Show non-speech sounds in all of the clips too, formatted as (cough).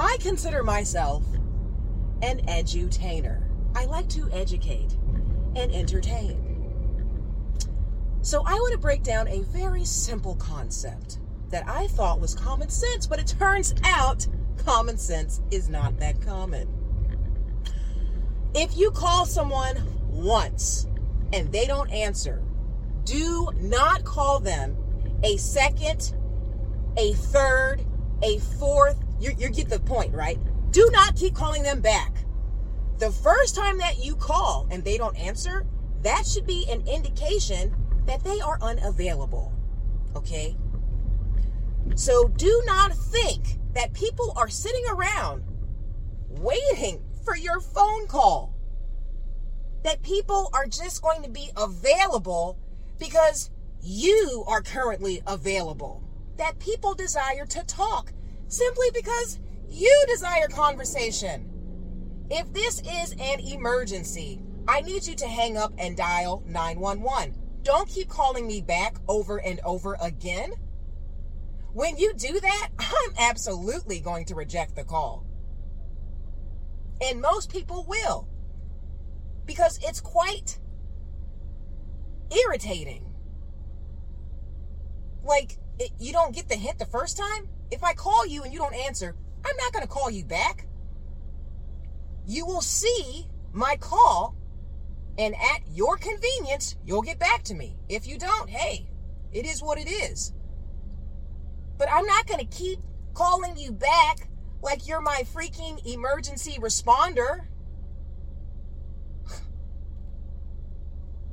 I consider myself an edutainer. I like to educate and entertain. So I want to break down a very simple concept that I thought was common sense, but it turns out common sense is not that common. If you call someone once and they don't answer, do not call them a second, a third, a fourth. You, you get the point, right? Do not keep calling them back. The first time that you call and they don't answer, that should be an indication that they are unavailable. Okay? So do not think that people are sitting around waiting for your phone call. That people are just going to be available because you are currently available. That people desire to talk simply because you desire conversation. If this is an emergency, I need you to hang up and dial 911. Don't keep calling me back over and over again. When you do that, (laughs) I'm absolutely going to reject the call. And most people will. Because it's quite irritating. Like, it, you don't get the hint the first time? If I call you and you don't answer, I'm not going to call you back. You will see my call, and at your convenience, you'll get back to me. If you don't, hey, it is what it is. But I'm not going to keep calling you back like you're my freaking emergency responder. (sighs)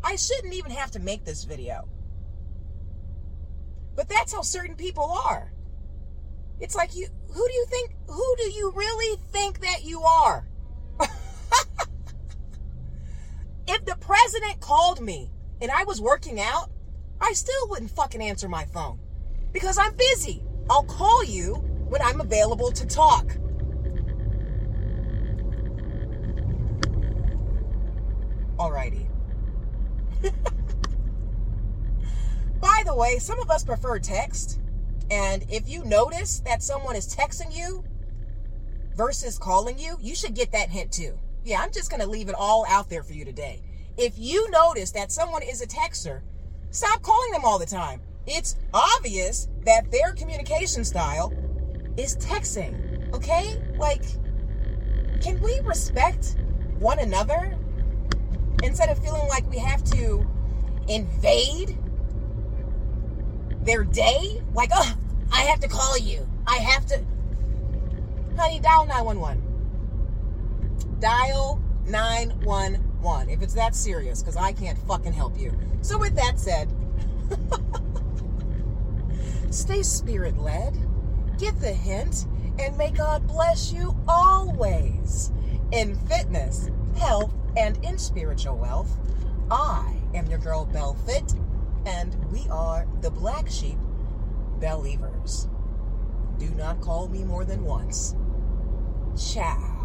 I shouldn't even have to make this video. But that's how certain people are. It's like you who do you think who do you really think that you are? (laughs) if the president called me and I was working out, I still wouldn't fucking answer my phone because I'm busy. I'll call you when I'm available to talk. Alrighty. (laughs) The way, some of us prefer text. And if you notice that someone is texting you versus calling you, you should get that hint too. Yeah, I'm just going to leave it all out there for you today. If you notice that someone is a texter, stop calling them all the time. It's obvious that their communication style is texting, okay? Like, can we respect one another instead of feeling like we have to invade their day? Like, oh, I have to call you. I have to. Honey, dial 911. Dial 911 if it's that serious, because I can't fucking help you. So, with that said, (laughs) stay spirit led, get the hint, and may God bless you always in fitness, health, and in spiritual wealth. I am your girl, Bell Fit, and we are the Black Sheep Believers. Do not call me more than once. Ciao.